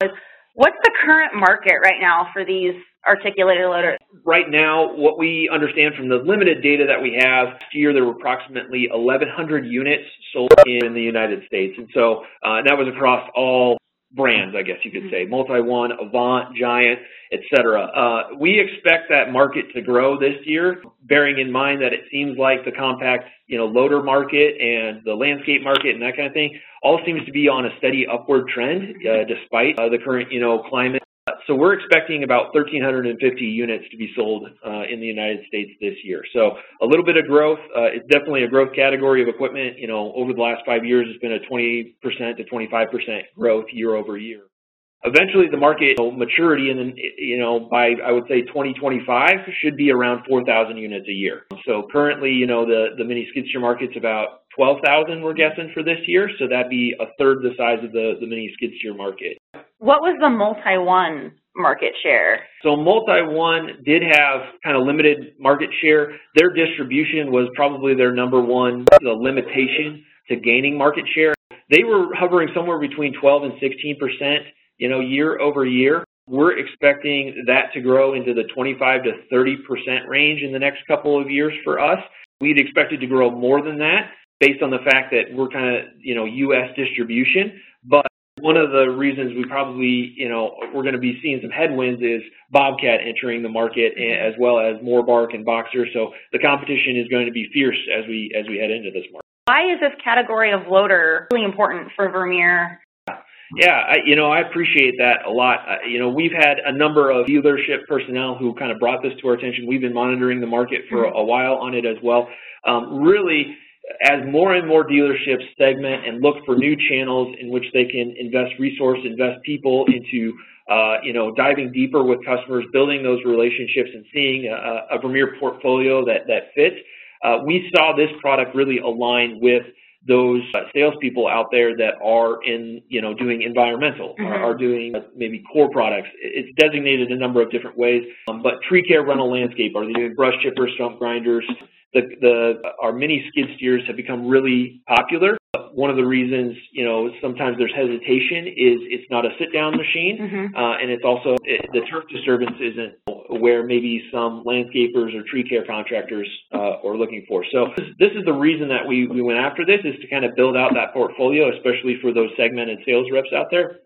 What's the current market right now for these articulated loaders? Right now, what we understand from the limited data that we have, last year there were approximately 1,100 units sold in the United States. And so uh, that was across all brands, I guess you could say, Multi-One, Avant, Giant, etc. Uh, we expect that market to grow this year, bearing in mind that it seems like the compact, you know, loader market and the landscape market and that kind of thing all seems to be on a steady upward trend, uh, despite uh, the current, you know, climate so we're expecting about 1,350 units to be sold uh, in the United States this year. So a little bit of growth. Uh, it's definitely a growth category of equipment. You know, over the last five years, it's been a 20% to 25% growth year over year. Eventually, the market you know, maturity, and then you know, by I would say 2025 should be around 4,000 units a year. So currently, you know, the the mini skid steer market's about 12,000. We're guessing for this year. So that'd be a third the size of the the mini skid steer market. What was the Multi-One market share? So Multi-One did have kind of limited market share. Their distribution was probably their number one the limitation to gaining market share. They were hovering somewhere between 12 and 16 percent, you know, year over year. We're expecting that to grow into the 25 to 30 percent range in the next couple of years for us. We'd expected to grow more than that based on the fact that we're kind of, you know, U.S. distribution. One of the reasons we probably, you know, we're going to be seeing some headwinds is Bobcat entering the market as well as Morbark and Boxer. So the competition is going to be fierce as we as we head into this market. Why is this category of loader really important for Vermeer? Yeah, I, you know, I appreciate that a lot. Uh, you know, we've had a number of dealership personnel who kind of brought this to our attention. We've been monitoring the market for a, a while on it as well. Um, really, as more and more dealerships segment and look for new channels in which they can invest resource, invest people into, uh, you know, diving deeper with customers, building those relationships, and seeing a, a Vermeer portfolio that that fits, uh, we saw this product really align with those uh, salespeople out there that are in, you know, doing environmental, mm-hmm. are, are, doing maybe core products. It's designated a number of different ways, um, but tree care, rental, landscape, are they doing brush chippers, stump grinders, the, the our mini skid steers have become really popular. One of the reasons, you know, sometimes there's hesitation is it's not a sit-down machine, mm-hmm. uh, and it's also it, the turf disturbance isn't where maybe some landscapers or tree care contractors uh, are looking for. So this is the reason that we, we went after this is to kind of build out that portfolio, especially for those segmented sales reps out there,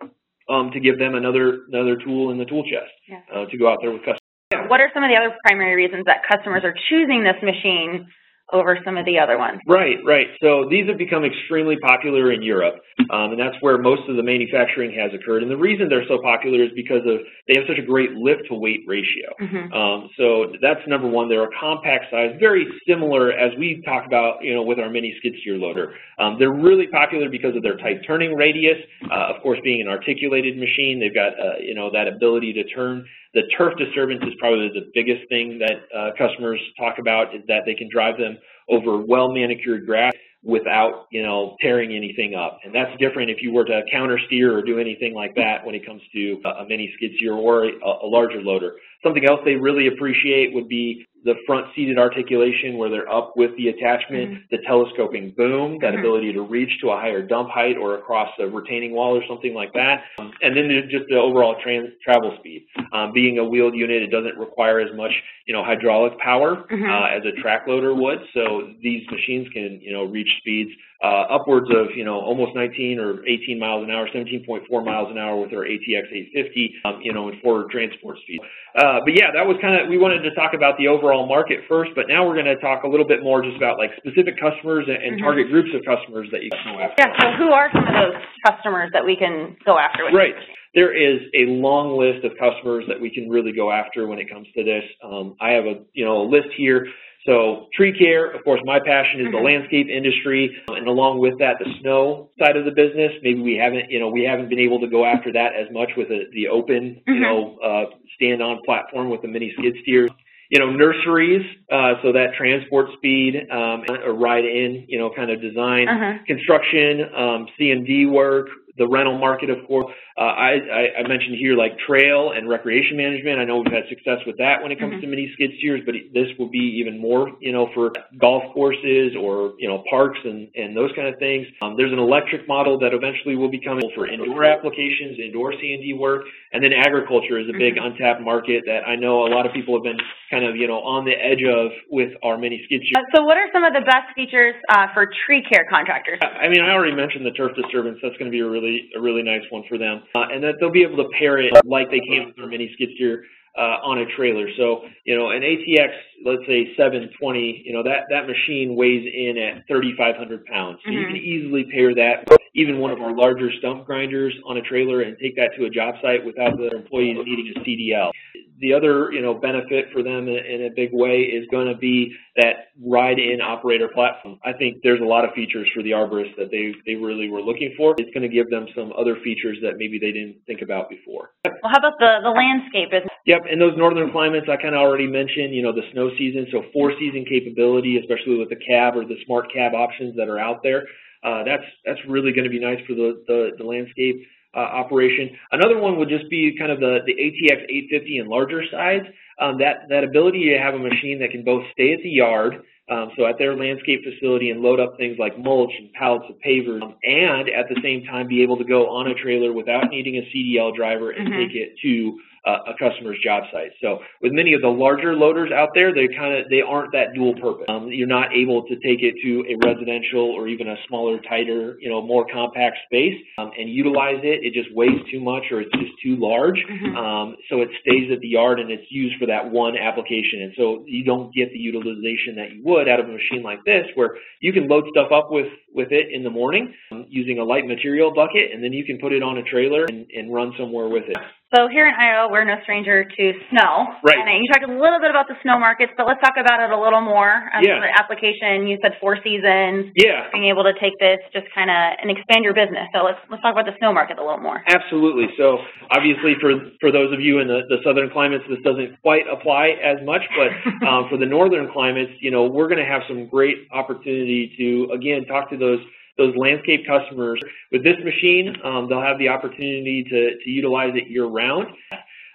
um, to give them another another tool in the tool chest yeah. uh, to go out there with customers. What are some of the other primary reasons that customers are choosing this machine over some of the other ones. Right, right. So these have become extremely popular in Europe, um, and that's where most of the manufacturing has occurred. And the reason they're so popular is because of they have such a great lift to weight ratio. Mm-hmm. Um, so that's number one. They're a compact size, very similar as we talk about, you know, with our mini skid steer loader. Um, they're really popular because of their tight turning radius. Uh, of course, being an articulated machine, they've got uh, you know that ability to turn the turf disturbance is probably the biggest thing that uh, customers talk about is that they can drive them over well manicured grass without, you know, tearing anything up. And that's different if you were to counter steer or do anything like that when it comes to a mini skid steer or a, a larger loader. Something else they really appreciate would be the front seated articulation where they're up with the attachment, mm-hmm. the telescoping boom, that mm-hmm. ability to reach to a higher dump height or across a retaining wall or something like that. Um, and then just the overall trans- travel speed. Um, being a wheeled unit, it doesn't require as much, you know, hydraulic power mm-hmm. uh, as a track loader would. So these machines can, you know, reach speeds uh, upwards of, you know, almost 19 or 18 miles an hour, 17.4 miles an hour with our ATX 850, um, you know, in forward transport speed. Uh, but yeah, that was kind of, we wanted to talk about the overall market first, but now we're going to talk a little bit more just about like specific customers and, and mm-hmm. target groups of customers that you can go after. Yeah, so who are some of those customers that we can go after? With? Right there is a long list of customers that we can really go after when it comes to this. Um, I have a you know a list here. So tree care, of course, my passion is the mm-hmm. landscape industry, and along with that, the snow side of the business. Maybe we haven't, you know, we haven't been able to go after that as much with a, the open, you mm-hmm. know, uh, stand-on platform with the mini skid steers. You know, nurseries, uh, so that transport speed, um, a ride-in, you know, kind of design, uh-huh. construction, um, CMD work, the rental market, of course. Uh, I, I, I mentioned here like trail and recreation management. I know we've had success with that when it comes Mhm. to mini skid steers, but this will be even more, you know, for golf courses or you know parks and and those kind of things. Um, there's an electric model that eventually will be coming for indoor applications, indoor C and D work, and then agriculture is a big Mhm. untapped market that I know a lot of people have been kind of you know on the edge of with our mini skid steer. Uh, So what are some of the best features uh, for tree care contractors? I mean, I already mentioned the turf disturbance. That's going to be a really, a really nice one for them, uh, and that they'll be able to pair it like they can with their mini skid steer uh, on a trailer. So, you know, an ATX, let's say 720, you know, that that machine weighs in at 3,500 pounds. So you Mhm. can easily pair that with even one of our larger stump grinders on a trailer and take that to a job site without the employees needing a CDL. The other, you know, benefit for them in, in a big way is going to be that ride-in operator platform. I think there's a lot of features for the arborist that they they really were looking for. It's going to give them some other features that maybe they didn't think about before. Well, how about the, the landscape? Is, Yep, and those northern climates I kind of already mentioned. You know, the snow season, so four-season capability, especially with the cab or the smart cab options that are out there. Uh, that's that's really going to be nice for the the, the landscape uh, operation. Another one would just be kind of the the ATX 850 and larger size. Um, that that ability to have a machine that can both stay at the yard, um, so at their landscape facility, and load up things like mulch and pallets of pavers, um, and at the same time be able to go on a trailer without needing a CDL driver and Mhm. take it to uh, a customer's job site. So with many of the larger loaders out there, they kind of they aren't that dual purpose. Um, you're not able to take it to a residential or even a smaller, tighter, you know, more compact space um, and utilize it. It just weighs too much or it's just too large. Mhm. Um, so it stays at the yard and it's used for that one application. And so you don't get the utilization that you would out of a machine like this, where you can load stuff up with with it in the morning um, using a light material bucket, and then you can put it on a trailer and, and run somewhere with it. So here in Iowa, we're no stranger to snow. Right. And you talked a little bit about the snow markets, but let's talk about it a little more. Um, Yeah. The application, you said four seasons, Yeah, being able to take this just kind of and expand your business. So let's let's talk about the snow market a little more. Absolutely. So obviously for, for those of you in the, the southern climates, this doesn't quite apply as much, but um, for the northern climates, you know, we're going to have some great opportunity to, again, talk to those those landscape customers. With this machine, um, they'll have the opportunity to, to utilize it year round.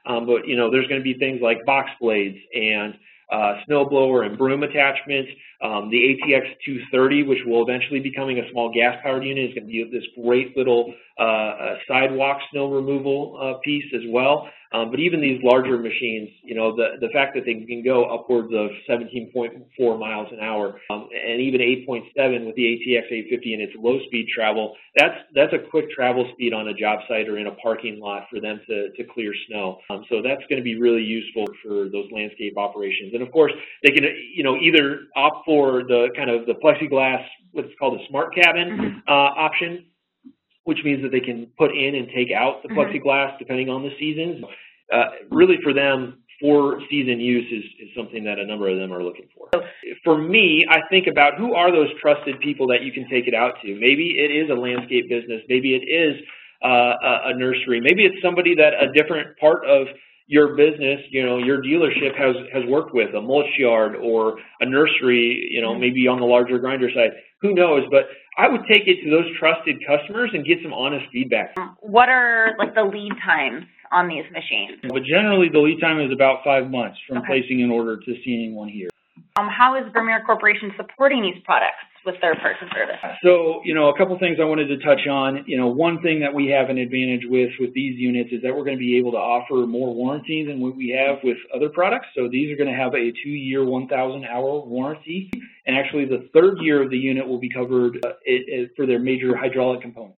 Um, but, you know, there's going to be things like box blades and uh, snow blower and broom attachments. Um, the ATX 230, which will eventually be becoming a small gas-powered unit, is going to be this great little uh, uh, sidewalk snow removal uh, piece as well. Um, but even these larger machines, you know, the the fact that they can go upwards of 17.4 miles an hour, um, and even 8.7 with the ATX 850 and its low-speed travel, that's that's a quick travel speed on a job site or in a parking lot for them to to clear snow. Um, so that's going to be really useful for those landscape operations. And of course, they can, you know, either opt for the kind of the plexiglass, what's called a smart cabin uh, option, which means that they can put in and take out the Mhm. plexiglass depending on the seasons. Uh, really, for them, four season use is, is something that a number of them are looking for. For me, I think about who are those trusted people that you can take it out to. Maybe it is a landscape business. Maybe it is uh, a nursery. Maybe it's somebody that a different part of your business, you know, your dealership has has worked with a mulch yard or a nursery, you know, maybe on the larger grinder side. Who knows? But I would take it to those trusted customers and get some honest feedback. What are like the lead times on these machines? But generally, the lead time is about five months from Okay. placing an order to seeing one here. Um, how is Vermeer Corporation supporting these products with their parts and service? So, you know, a couple things I wanted to touch on. You know, one thing that we have an advantage with with these units is that we're going to be able to offer more warranty than what we have with other products. So these are going to have a two-year, 1,000-hour warranty, and actually the third year of the unit will be covered uh, it, it, for their major hydraulic components.